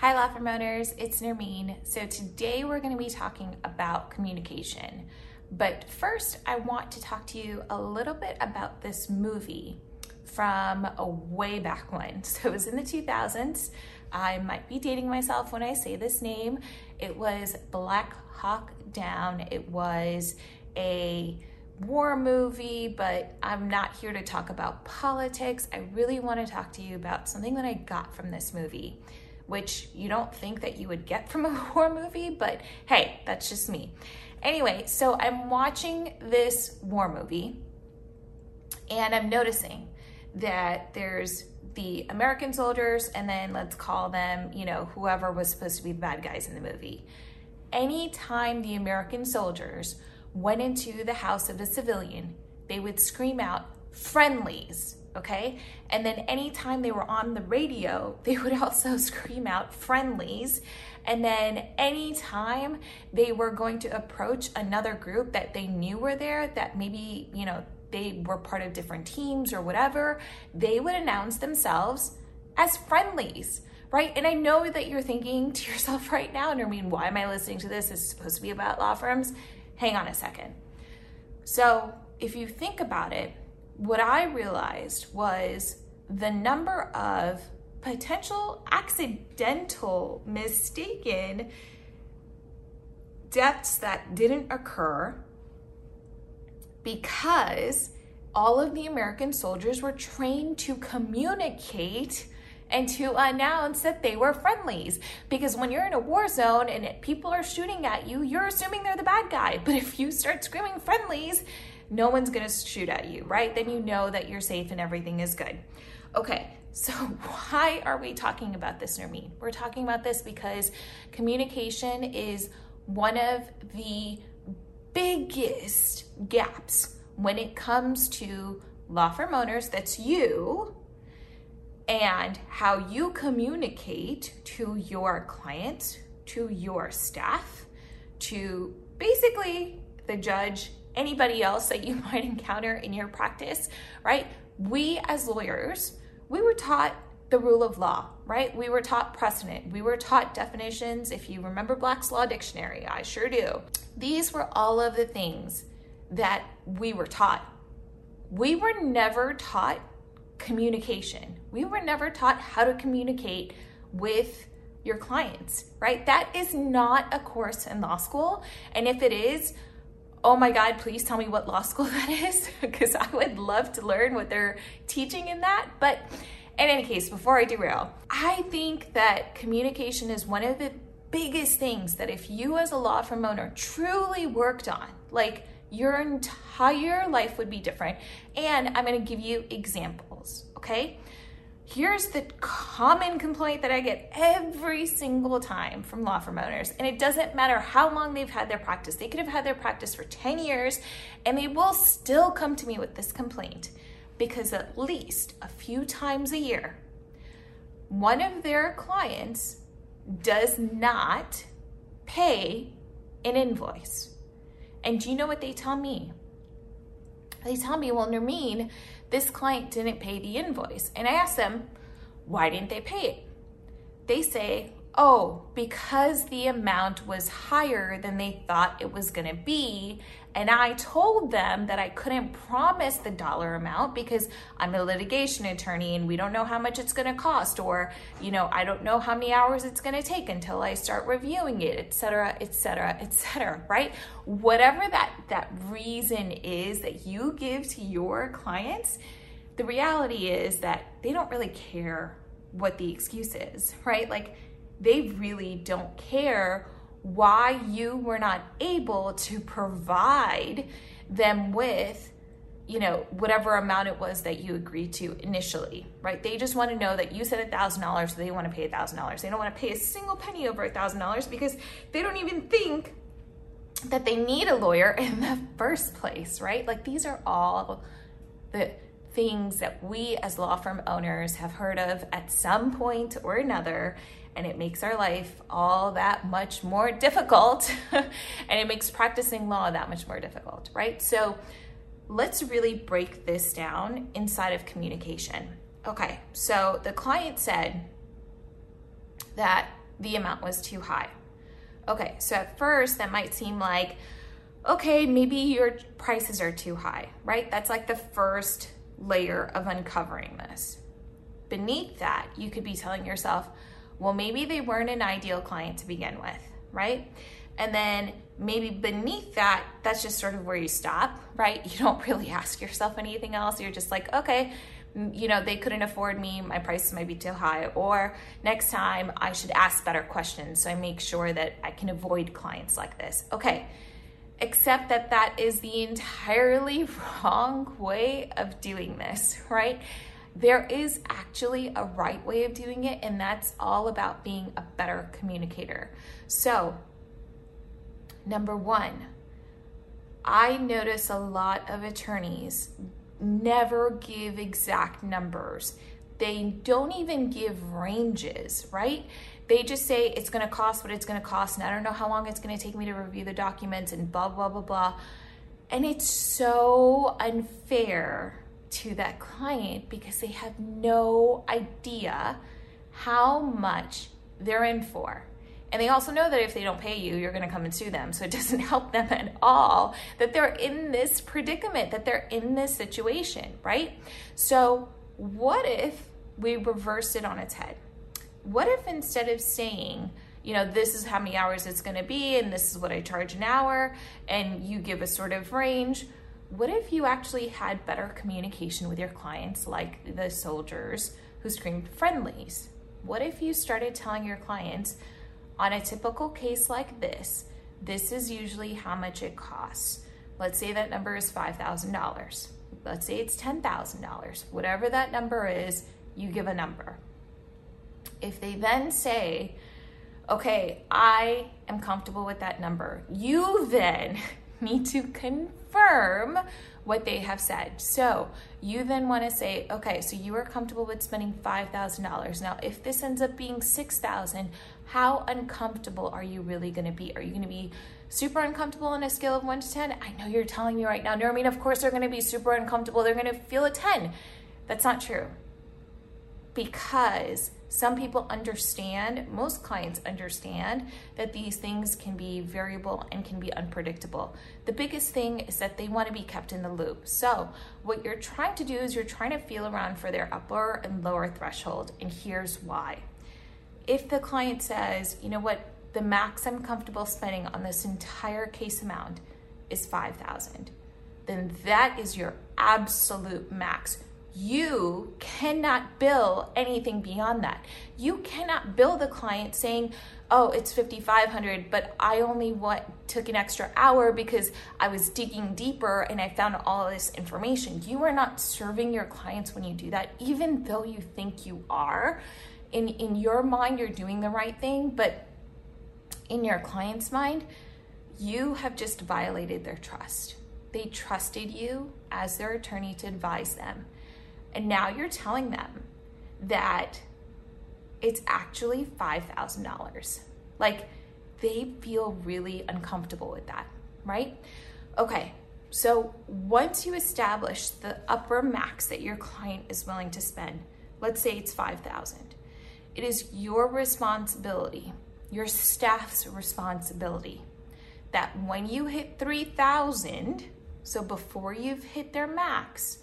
Hi, law firm owners, it's Nermeen. So today we're going to be talking about communication. But first, I want to talk to you a little bit about this movie from a way back when. So it was in the 2000s. I might be dating myself when I say this name. It was Black Hawk Down. It was a war movie, but I'm not here to talk about politics. I really want to talk to you about something that I got from this movie which you don't think that you would get from a horror movie, but hey, that's just me. Anyway, so I'm watching this war movie and I'm noticing that there's the American soldiers and then let's call them, you know, whoever was supposed to be the bad guys in the movie. Anytime the American soldiers went into the house of a civilian, they would scream out friendlies okay? And then anytime they were on the radio, they would also scream out friendlies. And then anytime they were going to approach another group that they knew were there, that maybe, you know, they were part of different teams or whatever, they would announce themselves as friendlies right? And I know that you're thinking to yourself right now, and I mean, why am I listening to this? It's supposed to be about law firms. Hang on a second. So, if you think about it, what I realized was the number of potential accidental, mistaken deaths that didn't occur because all of the American soldiers were trained to communicate and to announce that they were friendlies. Because when you're in a war zone and people are shooting at you, you're assuming they're the bad guy. But if you start screaming friendlies, no one's gonna shoot at you, right? Then you know that you're safe and everything is good. Okay, so why are we talking about this, Nermeen? We're talking about this because communication is one of the biggest gaps when it comes to law firm owners, that's you, and how you communicate to your clients, to your staff, to basically the judge anybody else that you might encounter in your practice, right? We as lawyers, we were taught the rule of law, right? We were taught precedent. We were taught definitions. If you remember Black's Law Dictionary, I sure do. These were all of the things that we were taught. We were never taught communication. We were never taught how to communicate with your clients, right? That is not a course in law school. And if it is, oh my God, please tell me what law school that is, because I would love to learn what they're teaching in that. But in any case, before I derail, I think that communication is one of the biggest things that if you as a law firm owner truly worked on, like your entire life would be different. And I'm gonna give you examples, okay? Here's the common complaint that I get every single time from law firm owners. And it doesn't matter how long they've had their practice. They could have had their practice for 10 years and they will still come to me with this complaint because at least a few times a year, one of their clients does not pay an invoice. And do you know what they tell me? They tell me, well, Nermeen, this client didn't pay the invoice. And I ask them, why didn't they pay it? They say, oh, because the amount was higher than they thought it was gonna be. And I told them that I couldn't promise the dollar amount because I'm a litigation attorney and we don't know how much it's gonna cost, or, you know, I don't know how many hours it's gonna take until I start reviewing it, et cetera, et cetera, et cetera, right? Whatever that, that reason is that you give to your clients, the reality is that they don't really care what the excuse is, right? Like, they really don't care why you were not able to provide them with you know whatever amount it was that you agreed to initially right? They just want to know that you said a thousand dollars so they want to pay a thousand dollars. They don't want to pay a single penny over a thousand dollars because they don't even think that they need a lawyer in the first place right? Like these are all the things that we as law firm owners have heard of at some point or another and it makes our life all that much more difficult and it makes practicing law that much more difficult, right? So let's really break this down inside of communication. Okay, so the client said that the amount was too high. Okay, so at first that might seem like, okay, maybe your prices are too high, right? That's like the first layer of uncovering this. Beneath that, you could be telling yourself, well, maybe they weren't an ideal client to begin with, right? And then maybe beneath that, that's just sort of where you stop, right? You don't really ask yourself anything else. You're just like, okay, you know, they couldn't afford me, my prices might be too high, or next time I should ask better questions so I make sure that I can avoid clients like this. Okay, except that that is the entirely wrong way of doing this, right? There is actually a right way of doing it, and that's all about being a better communicator. So, number one, I notice a lot of attorneys never give exact numbers. They don't even give ranges, right? They just say it's going to cost what it's going to cost, and I don't know how long it's going to take me to review the documents, and blah, blah, blah, blah. And it's so unfair to that client because they have no idea how much they're in for. And they also know that if they don't pay you, you're going to come and sue them. So it doesn't help them at all that they're in this predicament, that they're in this situation, right? So, what if we reverse it on its head? What if instead of saying, you know, this is how many hours it's going to be, and this is what I charge an hour, and you give a sort of range, what if you actually had better communication with your clients, like the soldiers who screamed friendlies? What if you started telling your clients, on a typical case like this, this is usually how much it costs. Let's say that number is $5,000. Let's say it's $10,000. Whatever that number is, you give a number. If they then say, okay, I am comfortable with that number, you then need to confirm what they have said. So you then want to say, okay, so you are comfortable with spending $5,000. Now, if this ends up being 6,000, how uncomfortable are you really going to be? Are you going to be super uncomfortable on a scale of 1 to 10? I know you're telling me right now, no, I mean, of course they're going to be super uncomfortable. They're going to feel a 10. That's not true. Because some people understand, most clients understand that these things can be variable and can be unpredictable. The biggest thing is that they want to be kept in the loop. So, what you're trying to do is you're trying to feel around for their upper and lower threshold, and here's why. If the client says, you know what, the max I'm comfortable spending on this entire case amount is 5000 then that is your absolute max you cannot bill anything beyond that. You cannot bill the client saying, "Oh, it's 5500, but I only want took an extra hour because I was digging deeper and I found all this information." You are not serving your clients when you do that, even though you think you are. In in your mind you're doing the right thing, but in your client's mind, you have just violated their trust. They trusted you as their attorney to advise them and now you're telling them that it's actually $5,000. Like they feel really uncomfortable with that, right? Okay, so once you establish the upper max that your client is willing to spend, let's say it's 5,000. It is your responsibility, your staff's responsibility that when you hit 3,000, so before you've hit their max,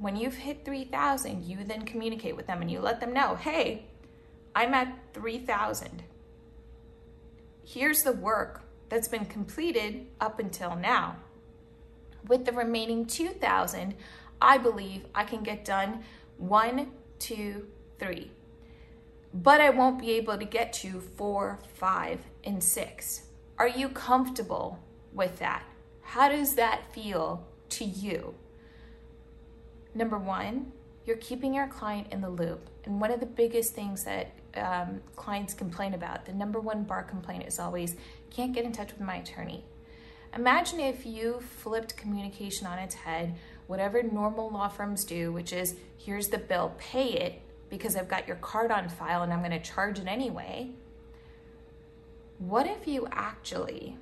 when you've hit 3,000, you then communicate with them and you let them know, hey, I'm at 3,000. Here's the work that's been completed up until now. With the remaining 2,000, I believe I can get done one, two, three. But I won't be able to get to four, five, and six. Are you comfortable with that? How does that feel to you? Number one, you're keeping your client in the loop. And one of the biggest things that um, clients complain about, the number one bar complaint is always, can't get in touch with my attorney. Imagine if you flipped communication on its head, whatever normal law firms do, which is here's the bill, pay it because I've got your card on file and I'm going to charge it anyway. What if you actually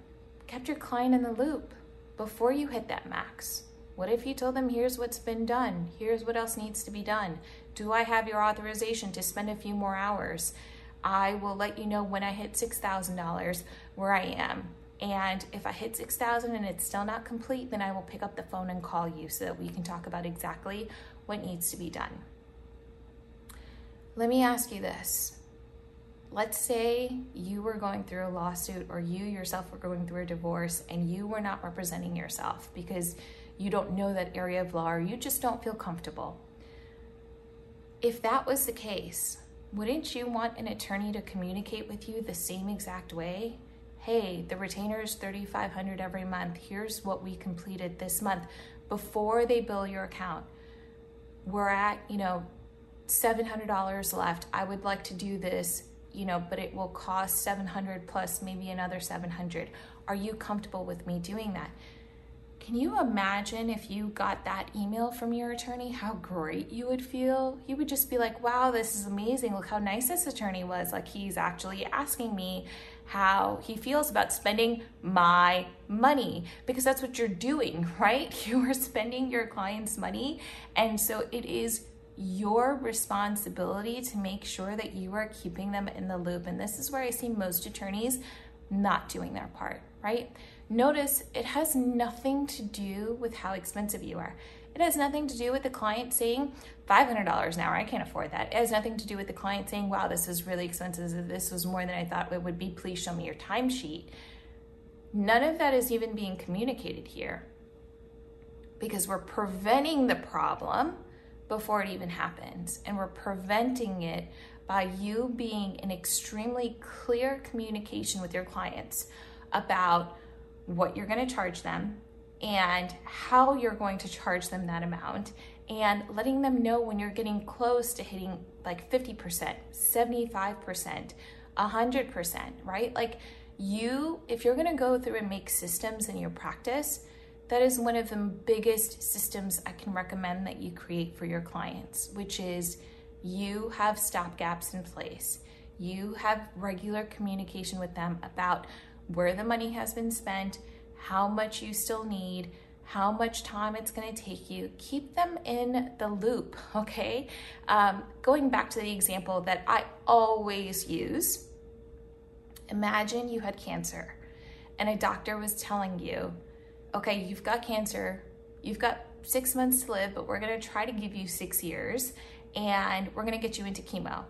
kept your client in the loop before you hit that max? What if you told them, here's what's been done, here's what else needs to be done? Do I have your authorization to spend a few more hours? I will let you know when I hit $6,000 where I am. And if I hit 6,000 and it's still not complete, then I will pick up the phone and call you so that we can talk about exactly what needs to be done. Let me ask you this. Let's say you were going through a lawsuit or you yourself were going through a divorce and you were not representing yourself because you don't know that area of law or you just don't feel comfortable. If that was the case, wouldn't you want an attorney to communicate with you the same exact way? Hey, the retainer is 3500 every month. Here's what we completed this month before they bill your account. We're at, you know, $700 left. I would like to do this, you know, but it will cost 700 plus maybe another 700. Are you comfortable with me doing that? Can you imagine if you got that email from your attorney, how great you would feel? You would just be like, wow, this is amazing. Look how nice this attorney was. Like, he's actually asking me how he feels about spending my money because that's what you're doing, right? You are spending your client's money. And so it is your responsibility to make sure that you are keeping them in the loop. And this is where I see most attorneys not doing their part, right? Notice it has nothing to do with how expensive you are. It has nothing to do with the client saying $500 an hour, I can't afford that. It has nothing to do with the client saying, wow, this is really expensive. This was more than I thought it would be. Please show me your timesheet. None of that is even being communicated here because we're preventing the problem before it even happens. And we're preventing it by you being in extremely clear communication with your clients about what you're going to charge them and how you're going to charge them that amount and letting them know when you're getting close to hitting like 50%, 75%, 100%, right? Like you, if you're going to go through and make systems in your practice, that is one of the biggest systems I can recommend that you create for your clients, which is you have stopgaps in place. You have regular communication with them about where the money has been spent, how much you still need, how much time it's going to take you. Keep them in the loop, okay? Um, going back to the example that I always use imagine you had cancer and a doctor was telling you, okay, you've got cancer, you've got six months to live, but we're going to try to give you six years and we're going to get you into chemo.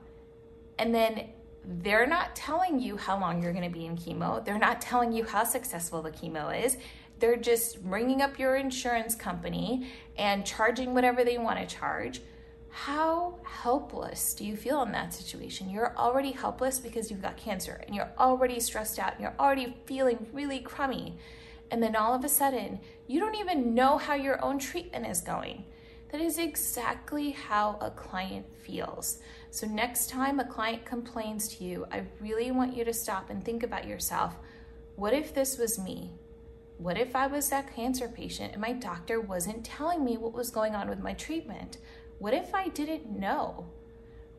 And then they're not telling you how long you're going to be in chemo. They're not telling you how successful the chemo is. They're just ringing up your insurance company and charging whatever they want to charge. How helpless do you feel in that situation? You're already helpless because you've got cancer and you're already stressed out and you're already feeling really crummy. And then all of a sudden, you don't even know how your own treatment is going. That is exactly how a client feels. So, next time a client complains to you, I really want you to stop and think about yourself. What if this was me? What if I was that cancer patient and my doctor wasn't telling me what was going on with my treatment? What if I didn't know?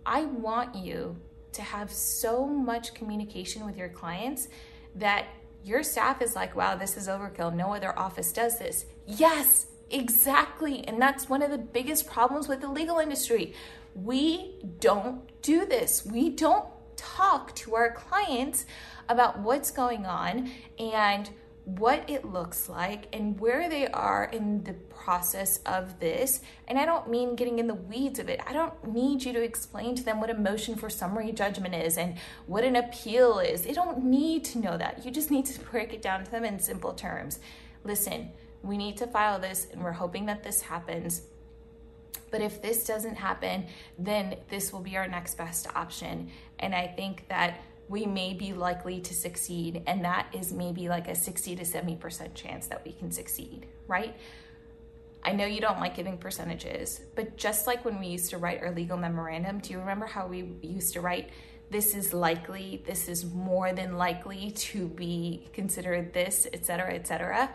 I want you to have so much communication with your clients that your staff is like, wow, this is overkill. No other office does this. Yes, exactly. And that's one of the biggest problems with the legal industry. We don't do this. We don't talk to our clients about what's going on and what it looks like and where they are in the process of this. And I don't mean getting in the weeds of it. I don't need you to explain to them what a motion for summary judgment is and what an appeal is. They don't need to know that. You just need to break it down to them in simple terms. Listen, we need to file this and we're hoping that this happens. But if this doesn't happen, then this will be our next best option. And I think that we may be likely to succeed, and that is maybe like a 60 to 70% chance that we can succeed, right? I know you don't like giving percentages, but just like when we used to write our legal memorandum, do you remember how we used to write, this is likely, this is more than likely to be considered this, et cetera, et cetera?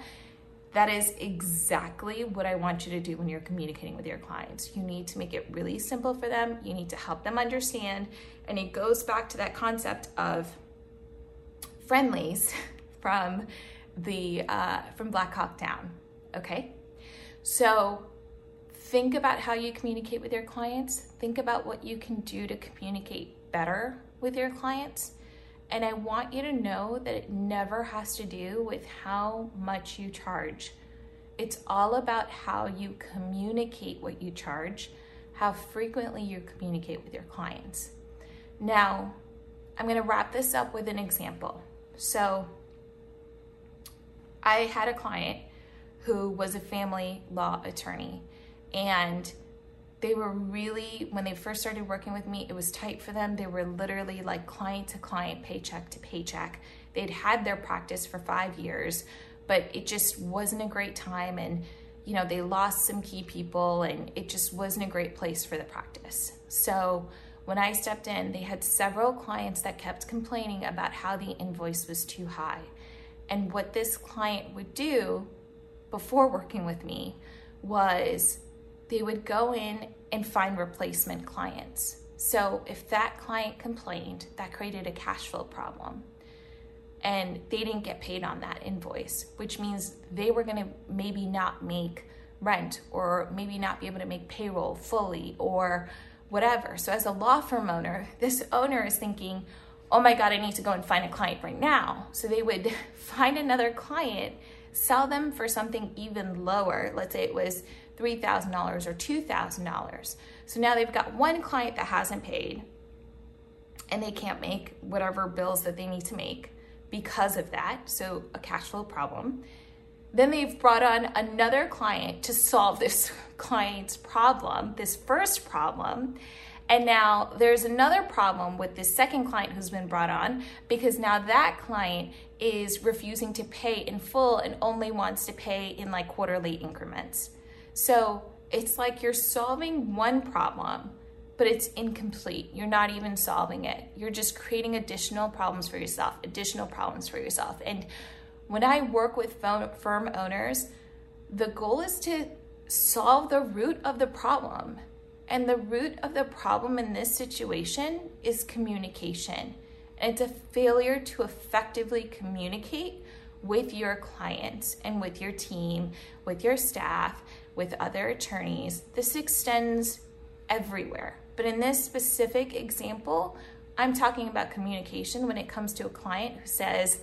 That is exactly what I want you to do when you're communicating with your clients. You need to make it really simple for them. You need to help them understand. And it goes back to that concept of friendlies from the uh, from Black Hawk Down. Okay, so think about how you communicate with your clients. Think about what you can do to communicate better with your clients. And I want you to know that it never has to do with how much you charge. It's all about how you communicate what you charge, how frequently you communicate with your clients. Now, I'm going to wrap this up with an example. So, I had a client who was a family law attorney, and they were really, when they first started working with me, it was tight for them. They were literally like client to client, paycheck to paycheck. They'd had their practice for five years, but it just wasn't a great time. And, you know, they lost some key people, and it just wasn't a great place for the practice. So, when I stepped in, they had several clients that kept complaining about how the invoice was too high. And what this client would do before working with me was they would go in and find replacement clients. So if that client complained, that created a cash flow problem. And they didn't get paid on that invoice, which means they were going to maybe not make rent or maybe not be able to make payroll fully or whatever. So, as a law firm owner, this owner is thinking, oh my God, I need to go and find a client right now. So, they would find another client, sell them for something even lower. Let's say it was $3,000 or $2,000. So now they've got one client that hasn't paid and they can't make whatever bills that they need to make because of that. So, a cash flow problem. Then they've brought on another client to solve this client's problem, this first problem. And now there's another problem with this second client who's been brought on because now that client is refusing to pay in full and only wants to pay in like quarterly increments. So it's like you're solving one problem, but it's incomplete. You're not even solving it. You're just creating additional problems for yourself, additional problems for yourself. And when I work with firm owners, the goal is to solve the root of the problem. And the root of the problem in this situation is communication. And it's a failure to effectively communicate with your clients and with your team, with your staff, with other attorneys. This extends everywhere. But in this specific example, I'm talking about communication when it comes to a client who says,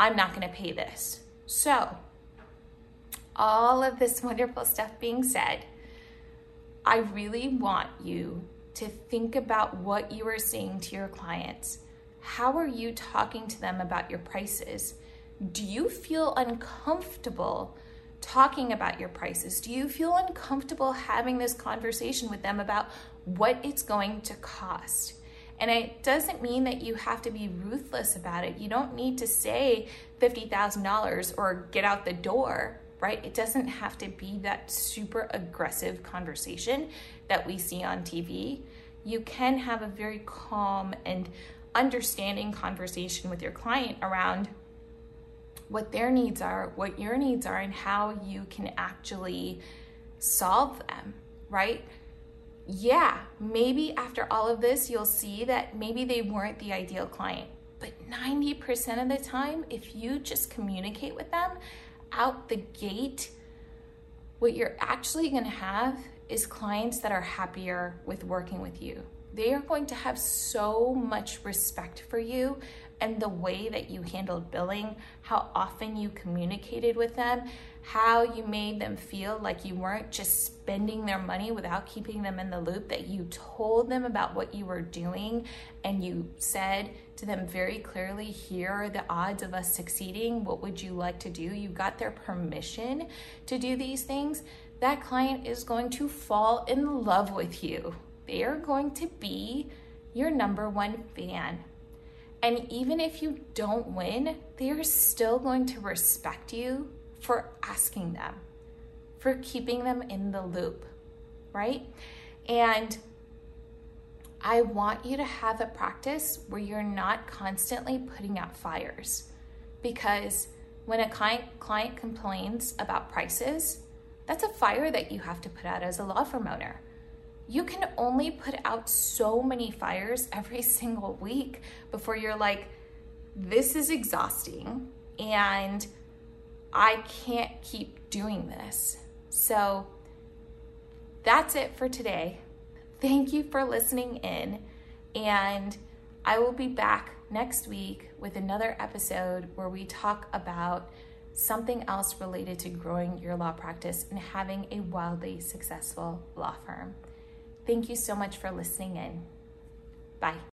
I'm not going to pay this. So, all of this wonderful stuff being said, I really want you to think about what you are saying to your clients. How are you talking to them about your prices? Do you feel uncomfortable talking about your prices? Do you feel uncomfortable having this conversation with them about what it's going to cost? And it doesn't mean that you have to be ruthless about it. You don't need to say $50,000 or get out the door, right? It doesn't have to be that super aggressive conversation that we see on TV. You can have a very calm and understanding conversation with your client around what their needs are, what your needs are, and how you can actually solve them, right? yeah, maybe after all of this, you'll see that maybe they weren't the ideal client. But 90% of the time, if you just communicate with them out the gate, what you're actually going to have is clients that are happier with working with you. They are going to have so much respect for you and the way that you handled billing, how often you communicated with them, how you made them feel like you weren't just spending their money without keeping them in the loop, that you told them about what you were doing and you said to them very clearly, here are the odds of us succeeding. What would you like to do? You got their permission to do these things. That client is going to fall in love with you. They are going to be your number one fan. And even if you don't win, they are still going to respect you for asking them, for keeping them in the loop, right? And I want you to have a practice where you're not constantly putting out fires because when a client, client complains about prices, that's a fire that you have to put out as a law firm owner. You can only put out so many fires every single week before you're like, this is exhausting and I can't keep doing this. So that's it for today. Thank you for listening in. And I will be back next week with another episode where we talk about something else related to growing your law practice and having a wildly successful law firm. Thank you so much for listening in. Bye.